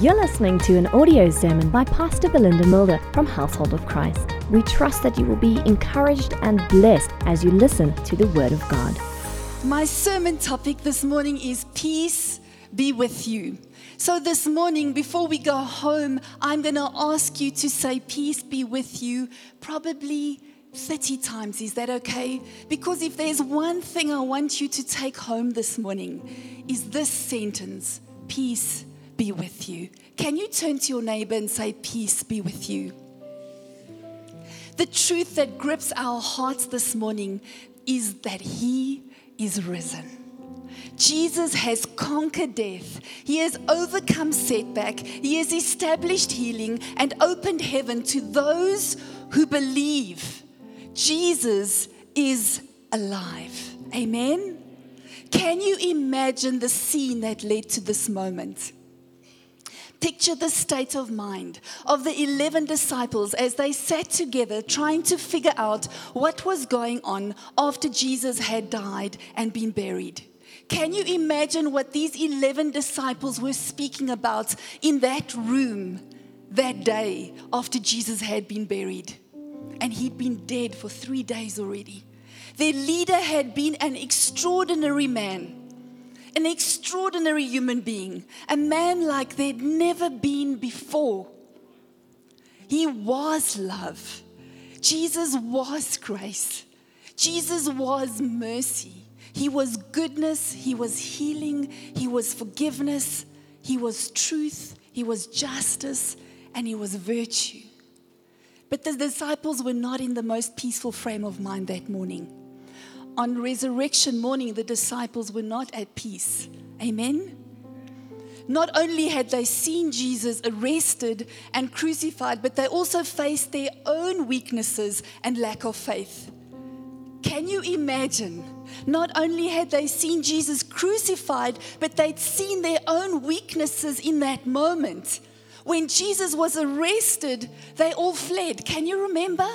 You're listening to an audio sermon by Pastor Belinda Mulder from Household of Christ. We trust that you will be encouraged and blessed as you listen to the Word of God. My sermon topic this morning is Peace be with you. So, this morning, before we go home, I'm going to ask you to say, Peace be with you, probably 30 times. Is that okay? Because if there's one thing I want you to take home this morning, is this sentence Peace be with you. Can you turn to your neighbor and say, Peace be with you? The truth that grips our hearts this morning is that He is risen. Jesus has conquered death. He has overcome setback. He has established healing and opened heaven to those who believe. Jesus is alive. Amen. Can you imagine the scene that led to this moment? Picture the state of mind of the 11 disciples as they sat together trying to figure out what was going on after Jesus had died and been buried. Can you imagine what these 11 disciples were speaking about in that room that day after Jesus had been buried? And he'd been dead for three days already. Their leader had been an extraordinary man an extraordinary human being, a man like there'd never been before. He was love. Jesus was grace. Jesus was mercy. He was goodness. He was healing. He was forgiveness. He was truth. He was justice. And he was virtue. But the disciples were not in the most peaceful frame of mind that morning on resurrection morning, the disciples were not at peace. Amen? Not only had they seen Jesus arrested and crucified, but they also faced their own weaknesses and lack of faith. Can you imagine? Not only had they seen Jesus crucified, but they'd seen their own weaknesses in that moment. When Jesus was arrested, they all fled. Can you remember?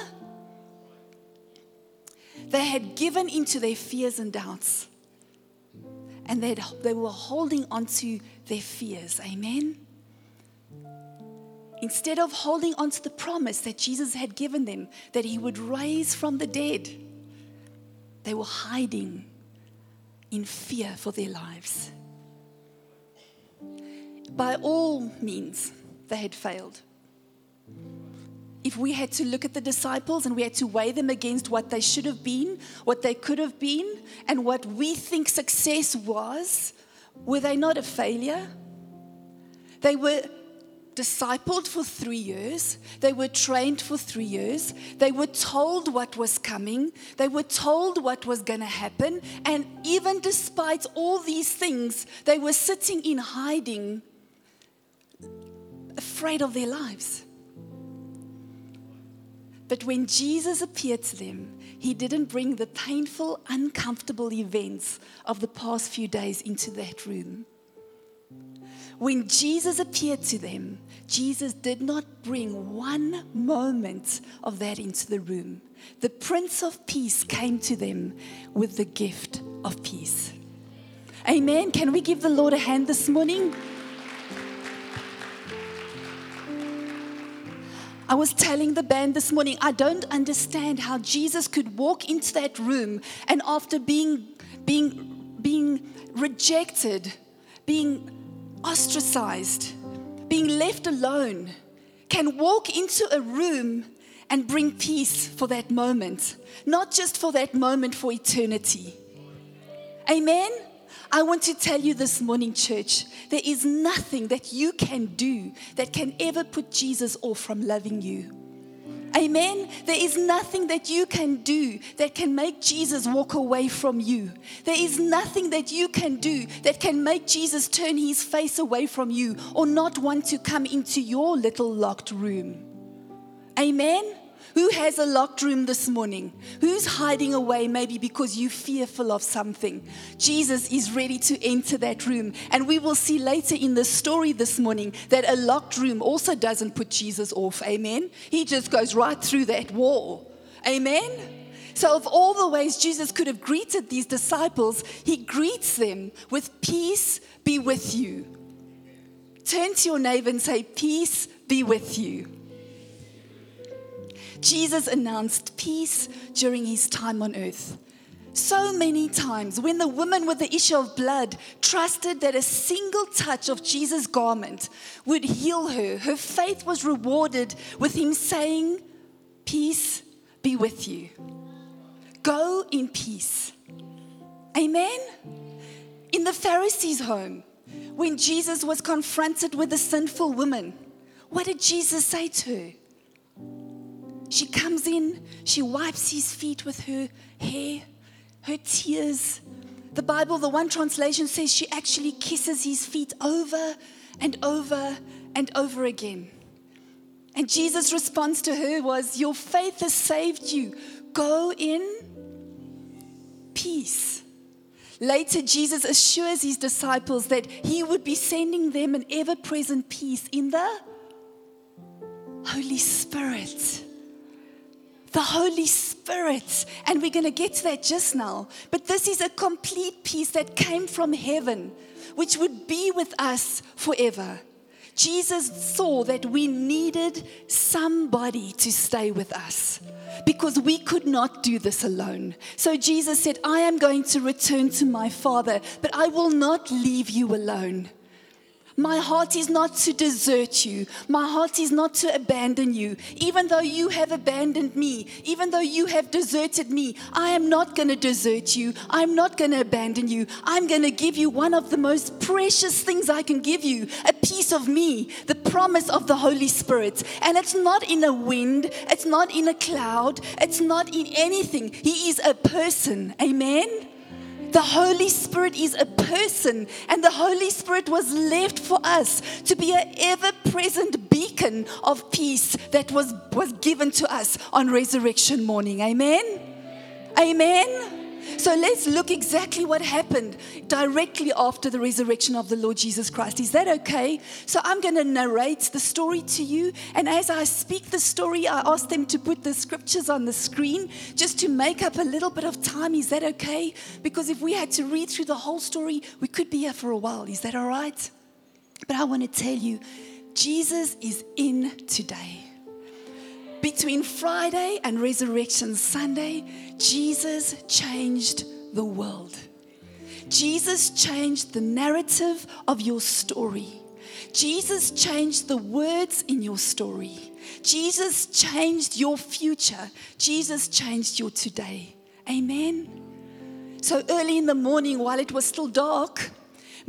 They had given into their fears and doubts. And they they were holding on to their fears. Amen. Instead of holding on to the promise that Jesus had given them, that he would raise from the dead, they were hiding in fear for their lives. By all means, they had failed if we had to look at the disciples and we had to weigh them against what they should have been, what they could have been, and what we think success was, were they not a failure? They were discipled for three years. They were trained for three years. They were told what was coming. They were told what was going to happen. And even despite all these things, they were sitting in hiding, afraid of their lives. But when Jesus appeared to them, he didn't bring the painful, uncomfortable events of the past few days into that room. When Jesus appeared to them, Jesus did not bring one moment of that into the room. The Prince of Peace came to them with the gift of peace. Amen. Can we give the Lord a hand this morning? I was telling the band this morning, I don't understand how Jesus could walk into that room and after being, being, being rejected, being ostracized, being left alone, can walk into a room and bring peace for that moment, not just for that moment, for eternity. Amen? I want to tell you this morning, church, there is nothing that you can do that can ever put Jesus off from loving you. Amen. There is nothing that you can do that can make Jesus walk away from you. There is nothing that you can do that can make Jesus turn his face away from you or not want to come into your little locked room. Amen. Who has a locked room this morning? Who's hiding away maybe because you're fearful of something? Jesus is ready to enter that room. And we will see later in the story this morning that a locked room also doesn't put Jesus off. Amen. He just goes right through that wall. Amen. So, of all the ways Jesus could have greeted these disciples, he greets them with peace be with you. Turn to your neighbor and say, Peace be with you. Jesus announced peace during his time on earth. So many times, when the woman with the issue of blood trusted that a single touch of Jesus' garment would heal her, her faith was rewarded with him saying, Peace be with you. Go in peace. Amen. In the Pharisee's home, when Jesus was confronted with a sinful woman, what did Jesus say to her? She comes in, she wipes his feet with her hair, her tears. The Bible, the one translation says she actually kisses his feet over and over and over again. And Jesus' response to her was, Your faith has saved you. Go in peace. Later, Jesus assures his disciples that he would be sending them an ever present peace in the Holy Spirit the Holy Spirit. And we're going to get to that just now. But this is a complete peace that came from heaven, which would be with us forever. Jesus saw that we needed somebody to stay with us because we could not do this alone. So Jesus said, I am going to return to my Father, but I will not leave you alone. My heart is not to desert you. My heart is not to abandon you. Even though you have abandoned me, even though you have deserted me, I am not going to desert you. I'm not going to abandon you. I'm going to give you one of the most precious things I can give you a piece of me, the promise of the Holy Spirit. And it's not in a wind, it's not in a cloud, it's not in anything. He is a person. Amen. The Holy Spirit is a person, and the Holy Spirit was left for us to be an ever present beacon of peace that was, was given to us on resurrection morning. Amen? Amen. So let's look exactly what happened directly after the resurrection of the Lord Jesus Christ. Is that okay? So I'm going to narrate the story to you. And as I speak the story, I ask them to put the scriptures on the screen just to make up a little bit of time. Is that okay? Because if we had to read through the whole story, we could be here for a while. Is that all right? But I want to tell you, Jesus is in today between Friday and Resurrection Sunday, Jesus changed the world. Jesus changed the narrative of your story. Jesus changed the words in your story. Jesus changed your future. Jesus changed your today. Amen. So early in the morning, while it was still dark,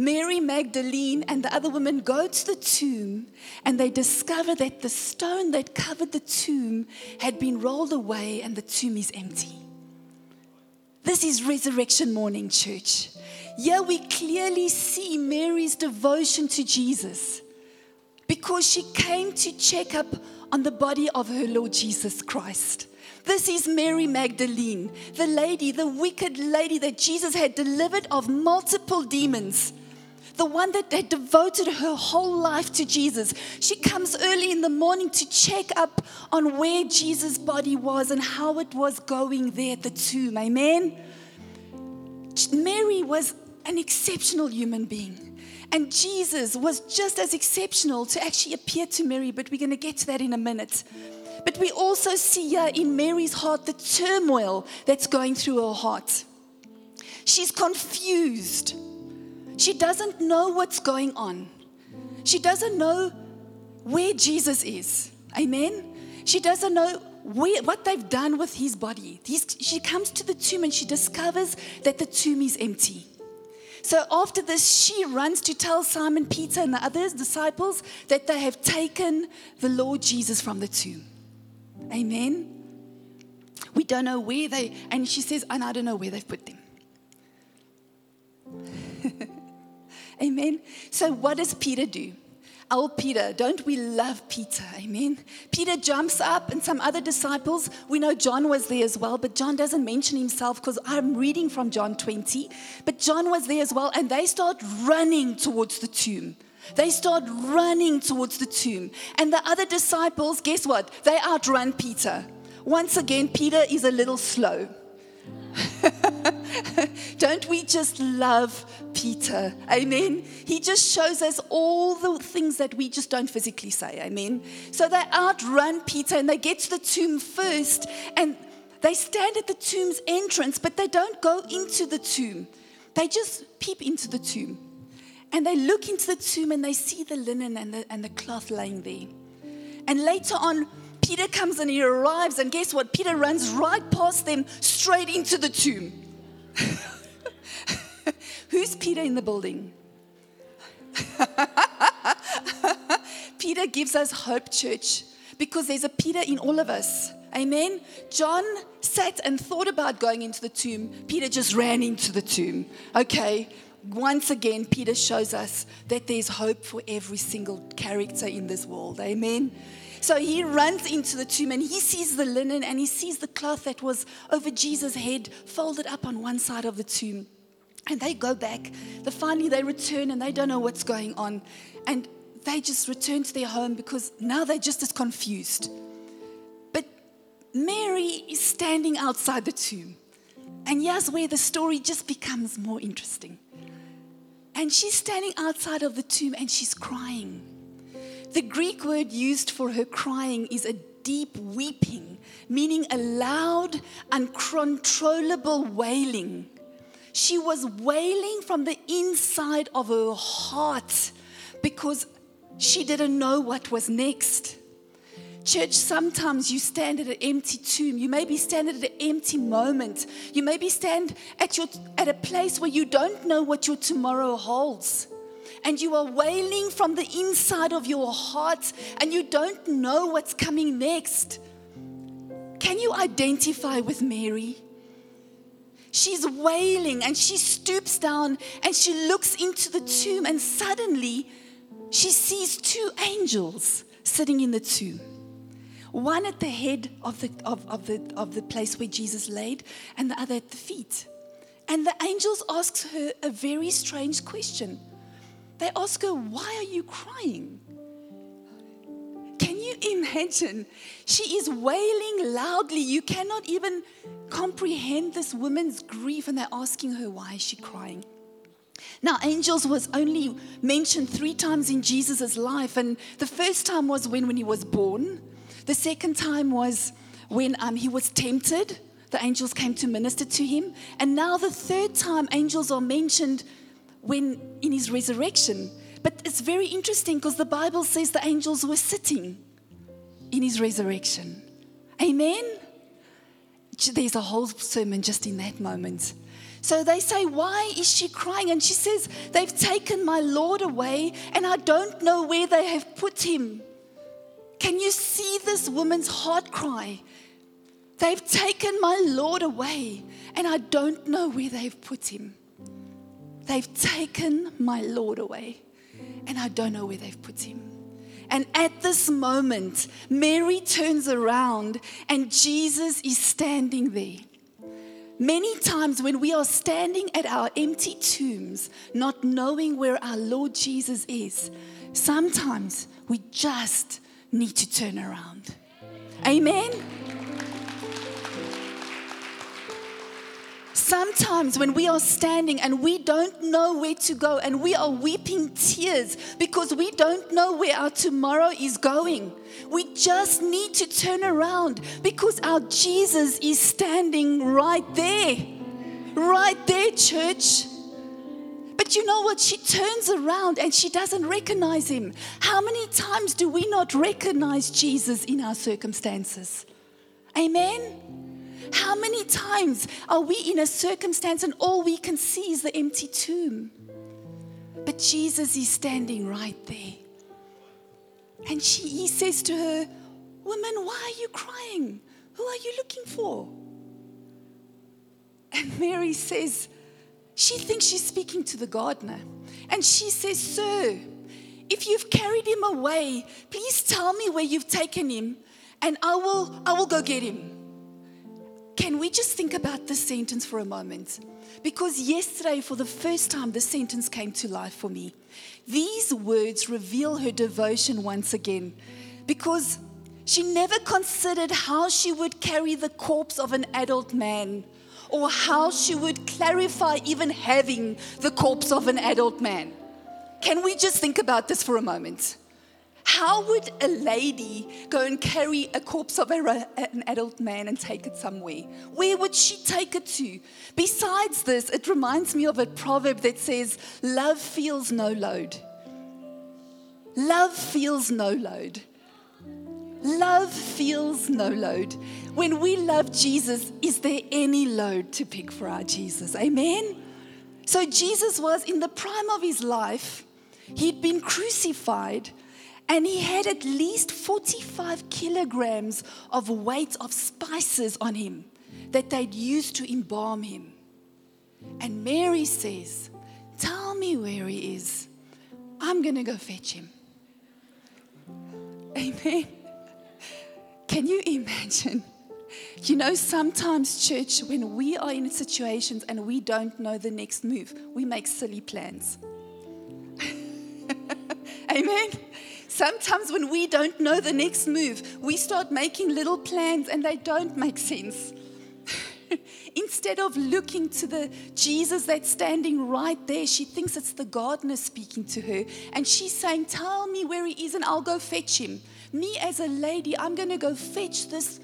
Mary Magdalene and the other women go to the tomb and they discover that the stone that covered the tomb had been rolled away and the tomb is empty. This is resurrection morning, church. Here we clearly see Mary's devotion to Jesus because she came to check up on the body of her Lord Jesus Christ. This is Mary Magdalene, the lady, the wicked lady that Jesus had delivered of multiple demons the one that had devoted her whole life to Jesus. She comes early in the morning to check up on where Jesus' body was and how it was going there at the tomb. Amen. Mary was an exceptional human being. And Jesus was just as exceptional to actually appear to Mary, but we're going to get to that in a minute. But we also see here in Mary's heart the turmoil that's going through her heart. She's confused. She doesn't know what's going on. She doesn't know where Jesus is. Amen. She doesn't know where, what they've done with his body. He's, she comes to the tomb and she discovers that the tomb is empty. So after this, she runs to tell Simon Peter and the others, disciples, that they have taken the Lord Jesus from the tomb. Amen. We don't know where they, and she says, oh, and I don't know where they've put them. Amen. So, what does Peter do? Oh, Peter, don't we love Peter? Amen. Peter jumps up, and some other disciples, we know John was there as well, but John doesn't mention himself because I'm reading from John 20. But John was there as well, and they start running towards the tomb. They start running towards the tomb. And the other disciples, guess what? They outrun Peter. Once again, Peter is a little slow. Don't we just love Peter? Amen. He just shows us all the things that we just don't physically say. Amen. So they outrun Peter and they get to the tomb first and they stand at the tomb's entrance, but they don't go into the tomb. They just peep into the tomb. And they look into the tomb and they see the linen and the, and the cloth laying there. And later on, Peter comes and he arrives, and guess what? Peter runs right past them straight into the tomb. Who's Peter in the building? Peter gives us hope, church, because there's a Peter in all of us. Amen. John sat and thought about going into the tomb. Peter just ran into the tomb. Okay. Once again, Peter shows us that there's hope for every single character in this world. Amen. So he runs into the tomb and he sees the linen and he sees the cloth that was over Jesus' head folded up on one side of the tomb. And they go back. The, finally, they return and they don't know what's going on. And they just return to their home because now they're just as confused. But Mary is standing outside the tomb. And here's where the story just becomes more interesting. And she's standing outside of the tomb and she's crying. The Greek word used for her crying is a deep weeping, meaning a loud, uncontrollable wailing. She was wailing from the inside of her heart because she didn't know what was next. Church, sometimes you stand at an empty tomb. You maybe stand at an empty moment. You maybe stand at, your, at a place where you don't know what your tomorrow holds and you are wailing from the inside of your heart and you don't know what's coming next. Can you identify with Mary? She's wailing and she stoops down and she looks into the tomb, and suddenly she sees two angels sitting in the tomb. One at the head of the, of, of, the, of the place where Jesus laid, and the other at the feet. And the angels ask her a very strange question they ask her, Why are you crying? You imagine? She is wailing loudly. You cannot even comprehend this woman's grief, and they're asking her, Why is she crying? Now, angels was only mentioned three times in Jesus' life, and the first time was when, when he was born. The second time was when um, he was tempted. The angels came to minister to him. And now, the third time, angels are mentioned when in his resurrection. But it's very interesting because the Bible says the angels were sitting in his resurrection. Amen. There's a whole sermon just in that moment. So they say, Why is she crying? And she says, They've taken my Lord away, and I don't know where they have put him. Can you see this woman's heart cry? They've taken my Lord away, and I don't know where they've put him. They've taken my Lord away, and I don't know where they've put him. And at this moment, Mary turns around, and Jesus is standing there. Many times, when we are standing at our empty tombs, not knowing where our Lord Jesus is, sometimes we just need to turn around. Amen. Sometimes when we are standing and we don't know where to go and we are weeping tears because we don't know where our tomorrow is going, we just need to turn around because our Jesus is standing right there. Right there, church. But you know what? She turns around and she doesn't recognize him. How many times do we not recognize Jesus in our circumstances? Amen. How many times are we in a circumstance and all we can see is the empty tomb? But Jesus is standing right there. And she, he says to her, Woman, why are you crying? Who are you looking for? And Mary says, She thinks she's speaking to the gardener. And she says, Sir, if you've carried him away, please tell me where you've taken him, and I will, I will go get him. Can we just think about this sentence for a moment? Because yesterday, for the first time, this sentence came to life for me. These words reveal her devotion once again because she never considered how she would carry the corpse of an adult man or how she would clarify even having the corpse of an adult man. Can we just think about this for a moment? How would a lady go and carry a corpse of a, an adult man and take it somewhere? Where would she take it to? Besides this, it reminds me of a proverb that says, Love feels no load. Love feels no load. Love feels no load. When we love Jesus, is there any load to pick for our Jesus? Amen? So, Jesus was in the prime of his life, he'd been crucified, and he had at least 45 kilograms of weight of spices on him that they'd used to embalm him. And Mary says, Tell me where he is. I'm going to go fetch him. Amen. Can you imagine? You know, sometimes, church, when we are in situations and we don't know the next move, we make silly plans. Amen. Sometimes, when we don't know the next move, we start making little plans and they don't make sense. Instead of looking to the Jesus that's standing right there, she thinks it's the gardener speaking to her. And she's saying, Tell me where he is and I'll go fetch him. Me as a lady, I'm going to go fetch this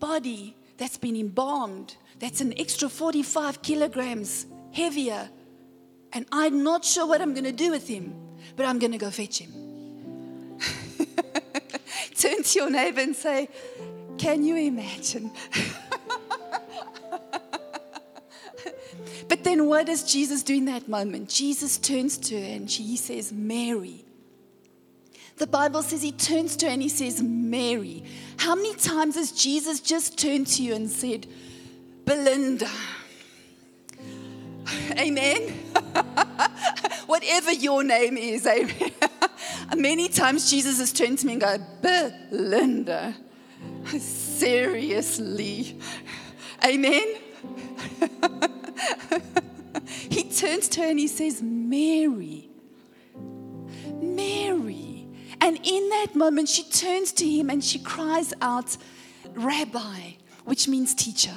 body that's been embalmed, that's an extra 45 kilograms heavier. And I'm not sure what I'm going to do with him, but I'm going to go fetch him. Turn to your neighbor and say, Can you imagine? but then what does Jesus do in that moment? Jesus turns to her and he says, Mary. The Bible says he turns to her and he says, Mary. How many times has Jesus just turned to you and said, Belinda? Amen. Whatever your name is, amen. Many times Jesus has turned to me and go, Belinda. Seriously. Amen. he turns to her and he says, Mary. Mary. And in that moment, she turns to him and she cries out, Rabbi, which means teacher.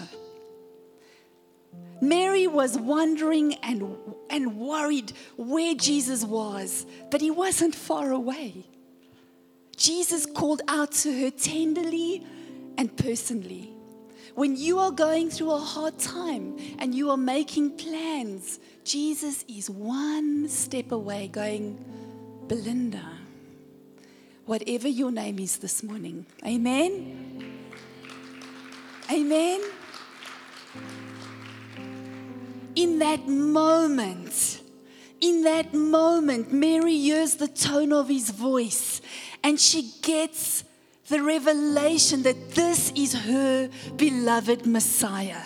Mary was wondering and, and worried where Jesus was, but he wasn't far away. Jesus called out to her tenderly and personally. When you are going through a hard time and you are making plans, Jesus is one step away going, Belinda whatever your name is this morning. Amen. Amen. In that moment, in that moment, Mary hears the tone of his voice and she gets the revelation that this is her beloved Messiah.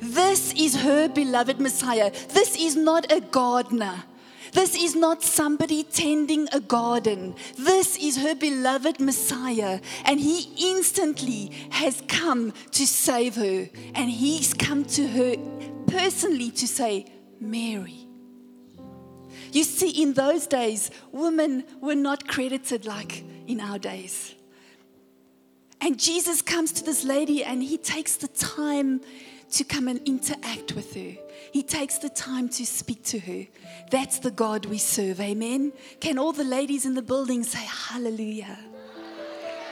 This is her beloved Messiah. This is not a gardener. This is not somebody tending a garden. This is her beloved Messiah. And he instantly has come to save her. And he's come to her personally to say, Mary. You see, in those days, women were not credited like in our days. And Jesus comes to this lady and he takes the time to come and interact with her. He takes the time to speak to her. That's the God we serve. Amen. Can all the ladies in the building say hallelujah?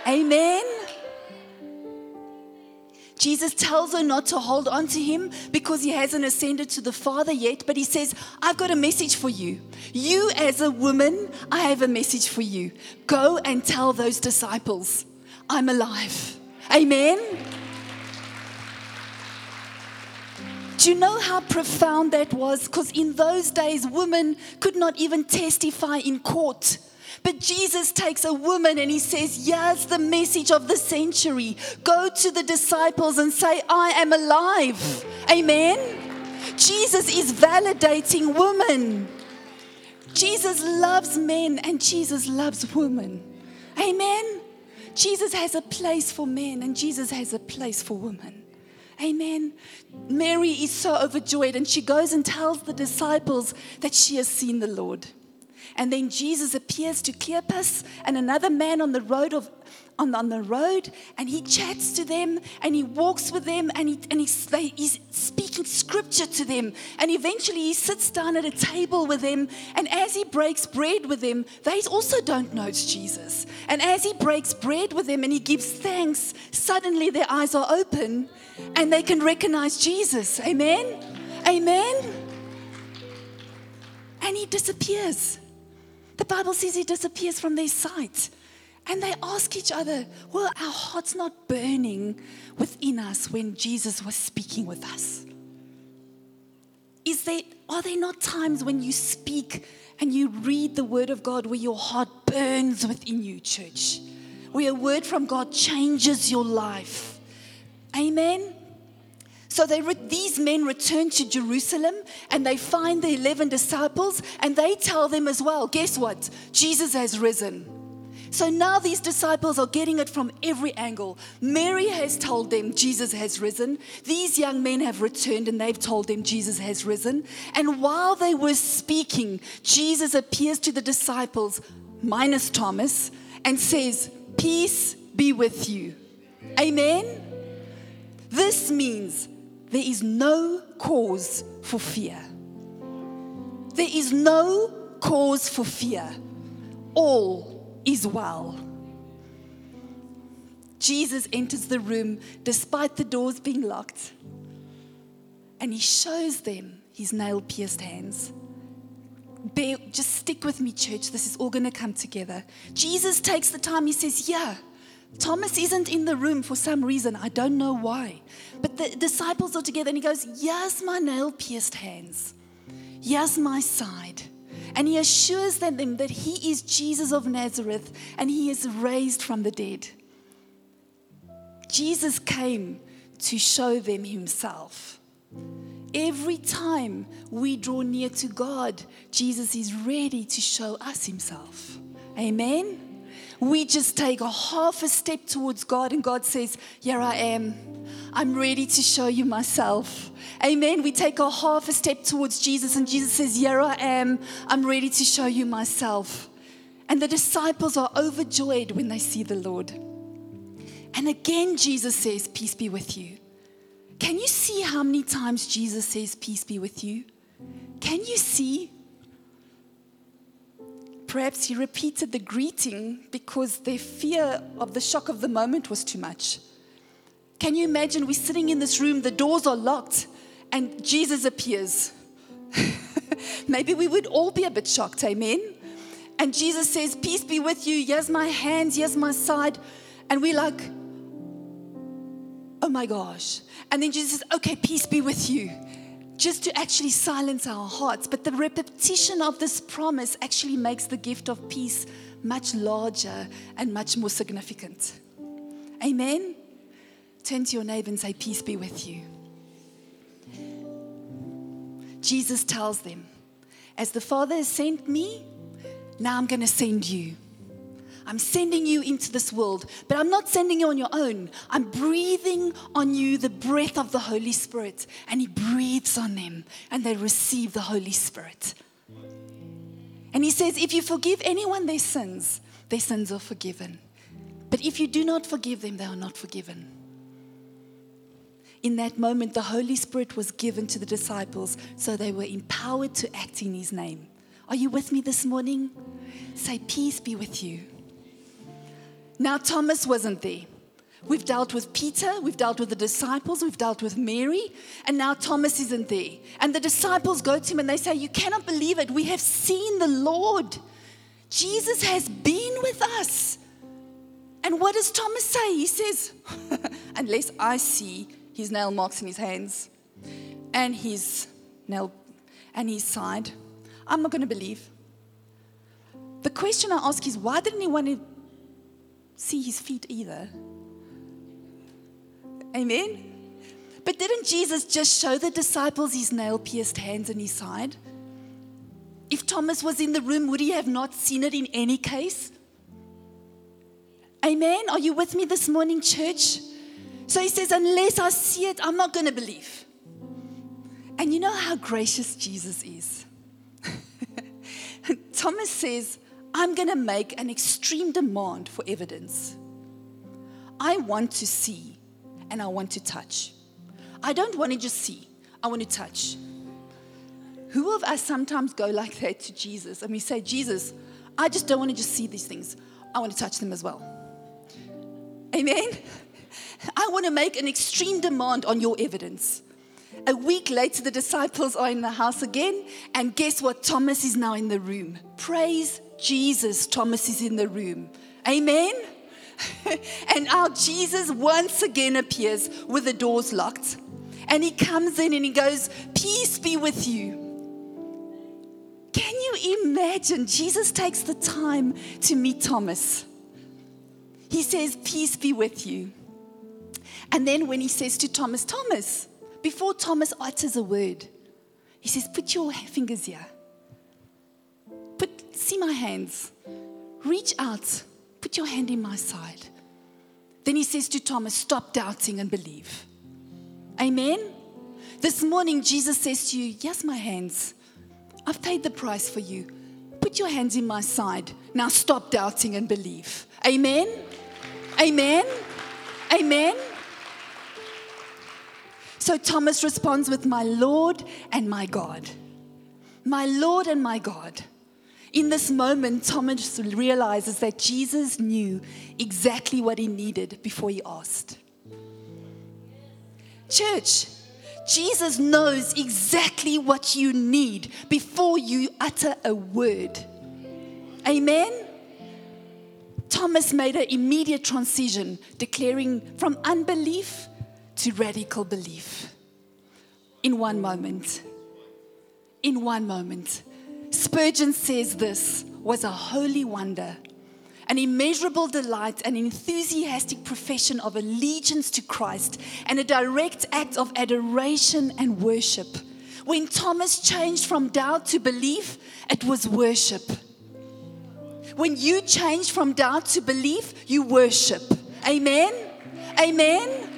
Amen. Jesus tells her not to hold on to him because he hasn't ascended to the Father yet, but he says, I've got a message for you. You, as a woman, I have a message for you. Go and tell those disciples, I'm alive. Amen. Do you know how profound that was? Because in those days, women could not even testify in court. But Jesus takes a woman and he says, Here's the message of the century. Go to the disciples and say, I am alive. Amen. Jesus is validating women. Jesus loves men and Jesus loves women. Amen. Jesus has a place for men and Jesus has a place for women. Amen. Mary is so overjoyed and she goes and tells the disciples that she has seen the Lord. And then Jesus appears to Cleopas and another man on the road of on, on the road and he chats to them and he walks with them and, he, and he's, they, he's speaking scripture to them. And eventually he sits down at a table with them. And as he breaks bread with them, they also don't know it's Jesus. And as he breaks bread with them and he gives thanks, suddenly their eyes are open and they can recognize Jesus. Amen? Amen? And he disappears. The Bible says he disappears from their sight. And they ask each other, Well, our hearts not burning within us when Jesus was speaking with us? Is there, are there not times when you speak and you read the word of God where your heart burns within you, church? Where a word from God changes your life? Amen. So they re- these men return to Jerusalem and they find the 11 disciples and they tell them as well guess what? Jesus has risen. So now these disciples are getting it from every angle. Mary has told them Jesus has risen. These young men have returned and they've told them Jesus has risen. And while they were speaking, Jesus appears to the disciples, minus Thomas, and says, Peace be with you. Amen. This means there is no cause for fear. There is no cause for fear. All is well. Jesus enters the room despite the doors being locked, and he shows them his nail pierced hands. Bear, just stick with me, church. This is all going to come together. Jesus takes the time. He says, Yeah, Thomas isn't in the room for some reason. I don't know why. But the disciples are together, and he goes, Here's my nail pierced hands. Here's my side. And he assures them that he is Jesus of Nazareth and he is raised from the dead. Jesus came to show them himself. Every time we draw near to God, Jesus is ready to show us himself. Amen we just take a half a step towards God, and God says, Here I am. I'm ready to show you myself. Amen. We take a half a step towards Jesus, and Jesus says, Here I am. I'm ready to show you myself. And the disciples are overjoyed when they see the Lord. And again, Jesus says, Peace be with you. Can you see how many times Jesus says, Peace be with you? Can you see? Perhaps he repeated the greeting because their fear of the shock of the moment was too much. Can you imagine we're sitting in this room, the doors are locked, and Jesus appears? Maybe we would all be a bit shocked, amen? And Jesus says, Peace be with you. Here's my hands, here's my side. And we're like, Oh my gosh. And then Jesus says, Okay, peace be with you just to actually silence our hearts. But the repetition of this promise actually makes the gift of peace much larger and much more significant. Amen? Turn to your neighbor and say, Peace be with you. Jesus tells them, As the Father has sent me, now I'm going to send you. I'm sending you into this world, but I'm not sending you on your own. I'm breathing on you the breath of the Holy Spirit, and He breathes on them, and they receive the Holy Spirit. And He says, If you forgive anyone their sins, their sins are forgiven. But if you do not forgive them, they are not forgiven. In that moment, the Holy Spirit was given to the disciples, so they were empowered to act in His name. Are you with me this morning? Say, Peace be with you. Now, Thomas wasn't there. We've dealt with Peter, we've dealt with the disciples, we've dealt with Mary, and now Thomas isn't there. And the disciples go to him and they say, You cannot believe it. We have seen the Lord. Jesus has been with us. And what does Thomas say? He says, Unless I see his nail marks in his hands and his nail and his side, I'm not going to believe. The question I ask is, why didn't he want to see his feet either. Amen? But didn't Jesus just show the disciples his nail pierced hands and his side? If Thomas was in the room, would he have not seen it in any case? Amen? Are you with me this morning, church? So he says, Unless I see it, I'm not going to believe. And you know how gracious Jesus is. Thomas says, I'm going to make an extreme demand for evidence. I want to see and I want to touch. I don't want to just see, I want to touch. Who of us sometimes go like that to Jesus and we say, Jesus, I just don't want to just see these things, I want to touch them as well. Amen? I want to make an extreme demand on your evidence. A week later, the disciples are in the house again, and guess what? Thomas is now in the room. Praise Jesus, Thomas is in the room. Amen? and our Jesus once again appears with the doors locked. And he comes in and he goes, Peace be with you. Can you imagine? Jesus takes the time to meet Thomas. He says, Peace be with you. And then when he says to Thomas, Thomas, before Thomas utters a word, he says, Put your fingers here. Put, see my hands. Reach out. Put your hand in my side. Then he says to Thomas, Stop doubting and believe. Amen. This morning, Jesus says to you, Yes, my hands. I've paid the price for you. Put your hands in my side. Now stop doubting and believe. Amen. Amen. Amen. So Thomas responds with, My Lord and my God. My Lord and my God. In this moment, Thomas realizes that Jesus knew exactly what he needed before he asked. Church, Jesus knows exactly what you need before you utter a word. Amen. Thomas made an immediate transition, declaring from unbelief to radical belief in one moment. In one moment. Spurgeon says this was a holy wonder, an immeasurable delight, an enthusiastic profession of allegiance to Christ, and a direct act of adoration and worship. When Thomas changed from doubt to belief, it was worship. When you change from doubt to belief, you worship. Amen. Amen.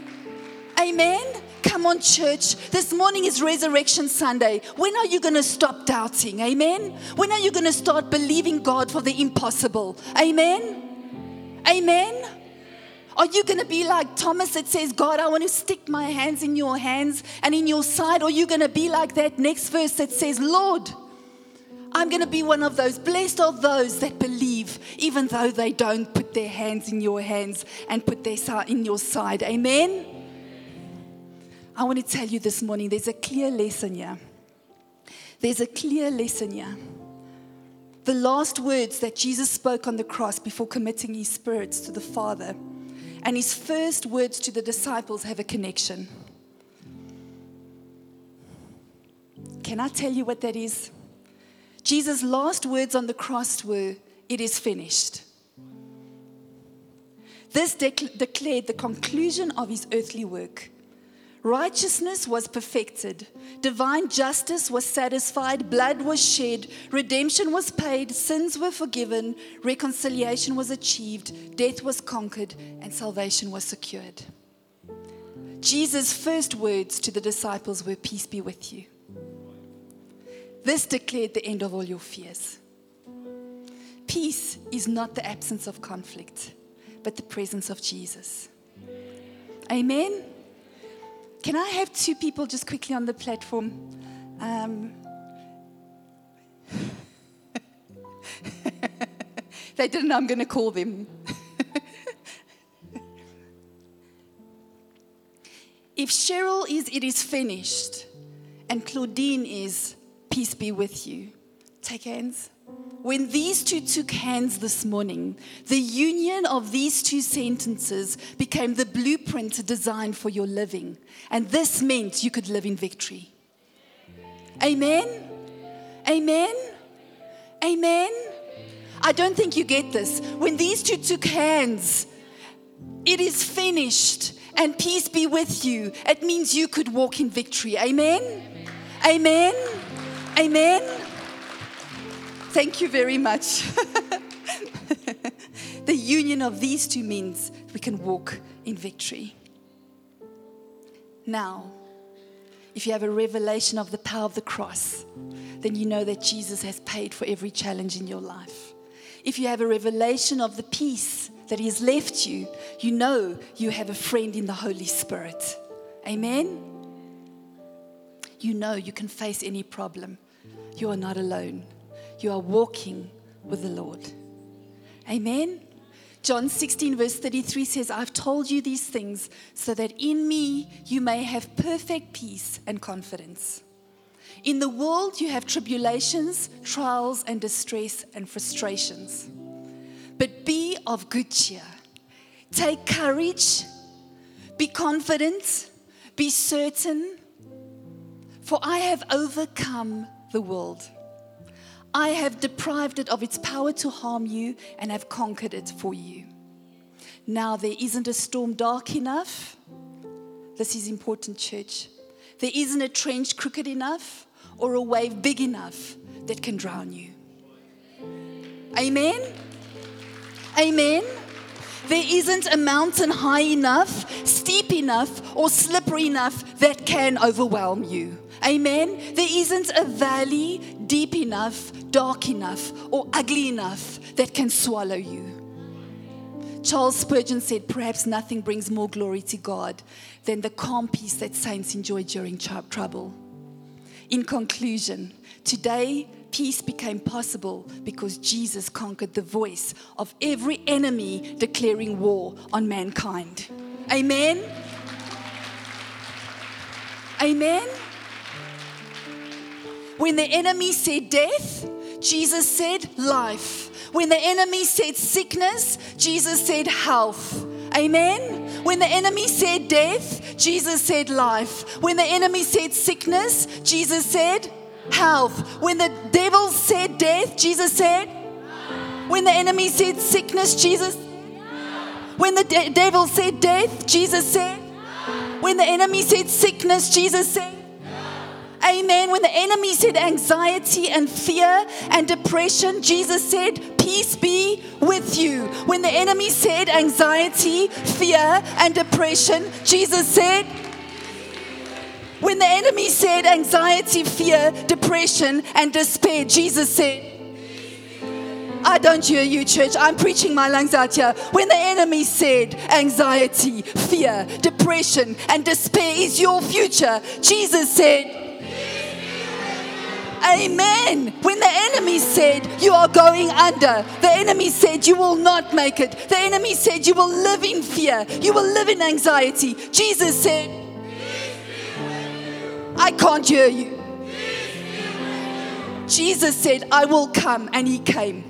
Amen. Come on, church. This morning is Resurrection Sunday. When are you going to stop doubting? Amen. When are you going to start believing God for the impossible? Amen. Amen. Are you going to be like Thomas that says, God, I want to stick my hands in your hands and in your side? Or are you going to be like that next verse that says, Lord, I'm going to be one of those. Blessed are those that believe, even though they don't put their hands in your hands and put their side in your side. Amen. I want to tell you this morning there's a clear lesson here. There's a clear lesson here. The last words that Jesus spoke on the cross before committing his spirits to the Father and his first words to the disciples have a connection. Can I tell you what that is? Jesus' last words on the cross were, It is finished. This de- declared the conclusion of his earthly work. Righteousness was perfected, divine justice was satisfied, blood was shed, redemption was paid, sins were forgiven, reconciliation was achieved, death was conquered, and salvation was secured. Jesus' first words to the disciples were, Peace be with you. This declared the end of all your fears. Peace is not the absence of conflict, but the presence of Jesus. Amen. Can I have two people just quickly on the platform? Um, they didn't know I'm going to call them. if Cheryl is, it is finished, and Claudine is, peace be with you. Take hands. When these two took hands this morning, the union of these two sentences became the blueprint designed for your living. And this meant you could live in victory. Amen. Amen. Amen. I don't think you get this. When these two took hands, it is finished and peace be with you. It means you could walk in victory. Amen. Amen. Amen. Thank you very much. the union of these two means we can walk in victory. Now, if you have a revelation of the power of the cross, then you know that Jesus has paid for every challenge in your life. If you have a revelation of the peace that He has left you, you know you have a friend in the Holy Spirit. Amen? You know you can face any problem. You are not alone. You are walking with the Lord. Amen? John 16, verse 33 says, I've told you these things so that in me you may have perfect peace and confidence. In the world, you have tribulations, trials, and distress and frustrations. But be of good cheer. Take courage. Be confident. Be certain. For I have overcome the world. I have deprived it of its power to harm you and have conquered it for you. Now, there isn't a storm dark enough. This is important, church. There isn't a trench crooked enough or a wave big enough that can drown you. Amen? Amen? There isn't a mountain high enough, steep enough, or slippery enough that can overwhelm you. Amen? There isn't a valley deep enough, dark enough, or ugly enough that can swallow you. Charles Spurgeon said, Perhaps nothing brings more glory to God than the calm peace that saints enjoy during trouble. In conclusion, today, peace became possible because Jesus conquered the voice of every enemy declaring war on mankind. Amen. Amen. When the enemy said death, Jesus said life. When the enemy said sickness, Jesus said health. Amen. When the enemy said death, Jesus said life. When the enemy said sickness, Jesus said health. When the devil said death, Jesus said. When the enemy said sickness, Jesus. When the de- devil said death, Jesus said. When the enemy said sickness, Jesus said. Amen. When the enemy said anxiety and fear and depression, Jesus said, Peace be with you. When the enemy said anxiety, fear, and depression, Jesus said, when the enemy said anxiety, fear, depression, and despair, Jesus said, I don't hear you, church. I'm preaching my lungs out here. When the enemy said anxiety, fear, depression, and despair is your future, Jesus said, Amen. When the enemy said, You are going under, the enemy said, You will not make it. The enemy said, You will live in fear, you will live in anxiety. Jesus said, I can't hear you. Jesus said, I will come, and he came.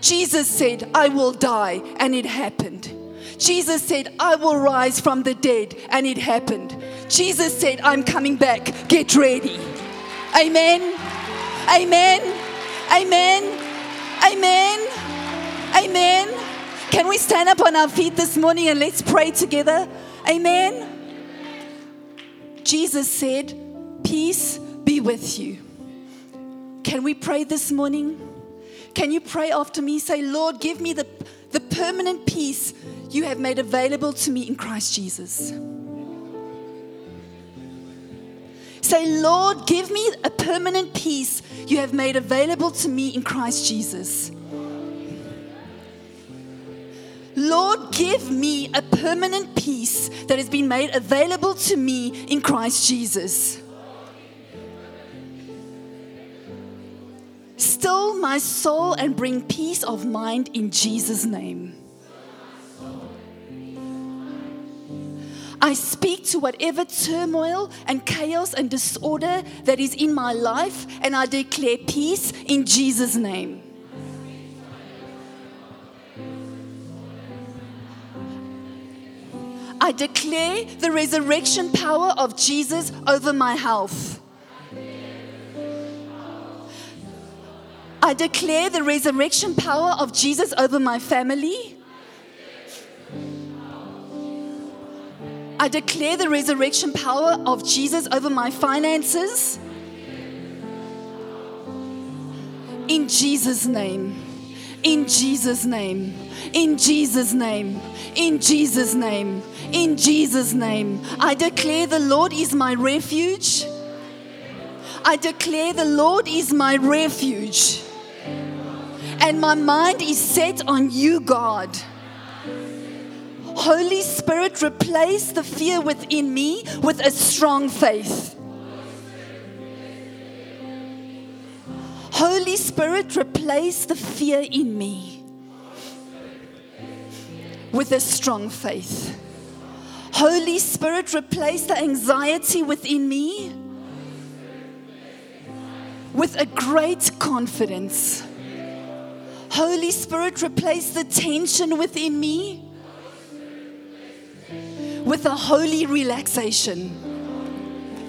Jesus said, I will die, and it happened. Jesus said, I will rise from the dead, and it happened. Jesus said, I'm coming back. Get ready. Amen. Amen. Amen. Amen. Amen. Can we stand up on our feet this morning and let's pray together? Amen. Jesus said, Peace be with you. Can we pray this morning? Can you pray after me? Say, Lord, give me the, the permanent peace you have made available to me in Christ Jesus. Say, Lord, give me a permanent peace you have made available to me in Christ Jesus. Lord, give me a permanent peace that has been made available to me in Christ Jesus. Still my soul and bring peace of mind in Jesus' name. I speak to whatever turmoil and chaos and disorder that is in my life, and I declare peace in Jesus' name. I declare the resurrection power of Jesus over my health. I declare the resurrection power of Jesus over my family. I declare the resurrection power of Jesus over my finances. In Jesus' name. In Jesus' name. In Jesus' name. In Jesus' name. In Jesus' name. I declare the Lord is my refuge. I declare the Lord is my refuge. And my mind is set on you, God. Holy Spirit, replace the fear within me with a strong faith. Holy Spirit, replace the fear in me with a strong faith. Holy Spirit, replace the anxiety within me with a great confidence. Holy Spirit, replace the tension within me with a holy relaxation.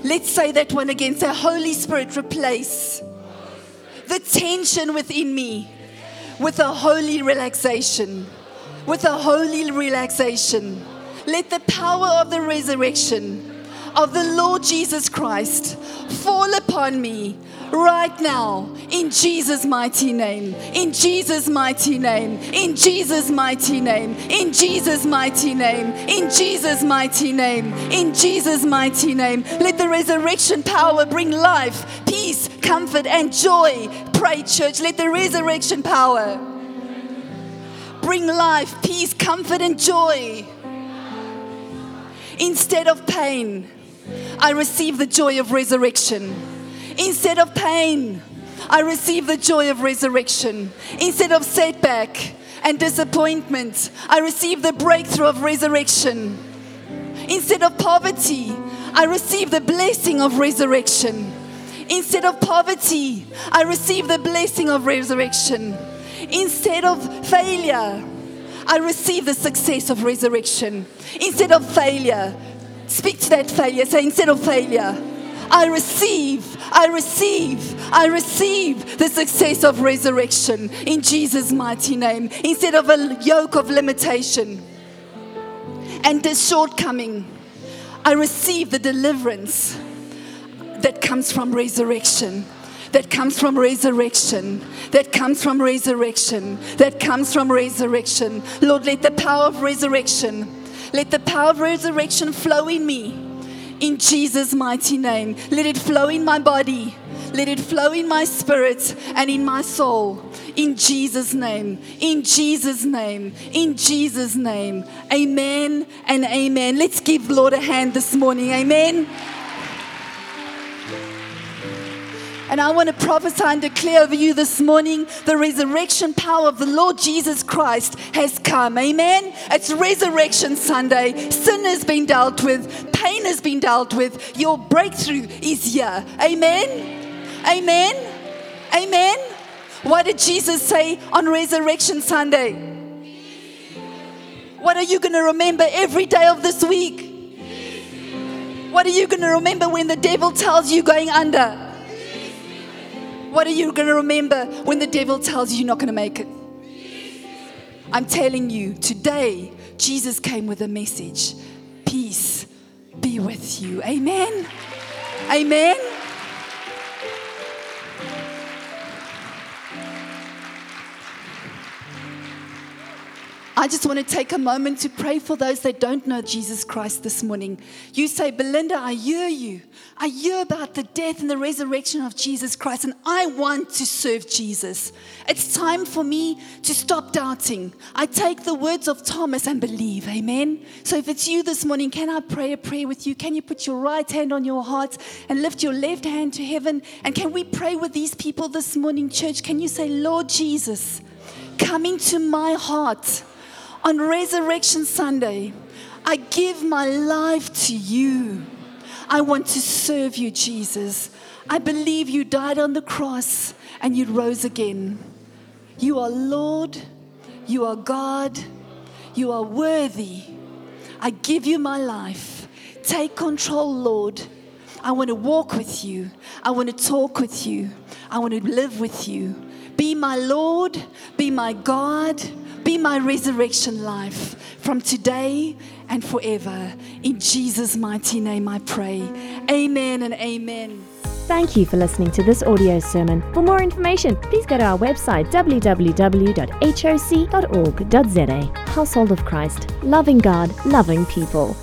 Let's say that one again. Say, Holy Spirit, replace the tension within me with a holy relaxation. With a holy relaxation. Let the power of the resurrection of the Lord Jesus Christ fall upon me right now in Jesus' mighty name. In Jesus' mighty name. In Jesus' mighty name. In Jesus' mighty name. In Jesus' mighty name. In Jesus' mighty name. Let the resurrection power bring life, peace, comfort, and joy. Pray, church. Let the resurrection power bring life, peace, comfort, and joy. Instead of pain, I receive the joy of resurrection. Instead of pain, I receive the joy of resurrection. Instead of setback and disappointment, I receive the breakthrough of resurrection. Instead of poverty, I receive the blessing of resurrection. Instead of poverty, I receive the blessing of resurrection. Instead of failure, I receive the success of resurrection. Instead of failure, speak to that failure. Say, instead of failure, I receive, I receive, I receive the success of resurrection in Jesus' mighty name. Instead of a yoke of limitation and the shortcoming, I receive the deliverance that comes from resurrection that comes from resurrection, that comes from resurrection, that comes from resurrection. Lord, let the power of resurrection, let the power of resurrection flow in me. In Jesus' mighty name. Let it flow in my body. Let it flow in my spirit and in my soul. In Jesus' name. In Jesus' name. In Jesus' name. Amen and amen. Let's give Lord a hand this morning. Amen. And I want to prophesy and declare over you this morning the resurrection power of the Lord Jesus Christ has come. Amen. It's Resurrection Sunday. Sin has been dealt with, pain has been dealt with. Your breakthrough is here. Amen. Amen. Amen. What did Jesus say on Resurrection Sunday? What are you going to remember every day of this week? What are you going to remember when the devil tells you going under? What are you going to remember when the devil tells you you're not going to make it? I'm telling you, today, Jesus came with a message Peace be with you. Amen. Amen. I just want to take a moment to pray for those that don't know Jesus Christ this morning. You say, Belinda, I hear you. I hear about the death and the resurrection of Jesus Christ, and I want to serve Jesus. It's time for me to stop doubting. I take the words of Thomas and believe. Amen. So if it's you this morning, can I pray a prayer with you? Can you put your right hand on your heart and lift your left hand to heaven? And can we pray with these people this morning, church? Can you say, Lord Jesus, come into my heart? On Resurrection Sunday, I give my life to you. I want to serve you, Jesus. I believe you died on the cross and you rose again. You are Lord, you are God, you are worthy. I give you my life. Take control, Lord. I want to walk with you. I want to talk with you. I want to live with you. Be my Lord, be my God, be my resurrection life from today and forever. In Jesus' mighty name I pray. Amen and amen. Thank you for listening to this audio sermon. For more information, please go to our website www.hoc.org.za. Household of Christ, loving God, loving people.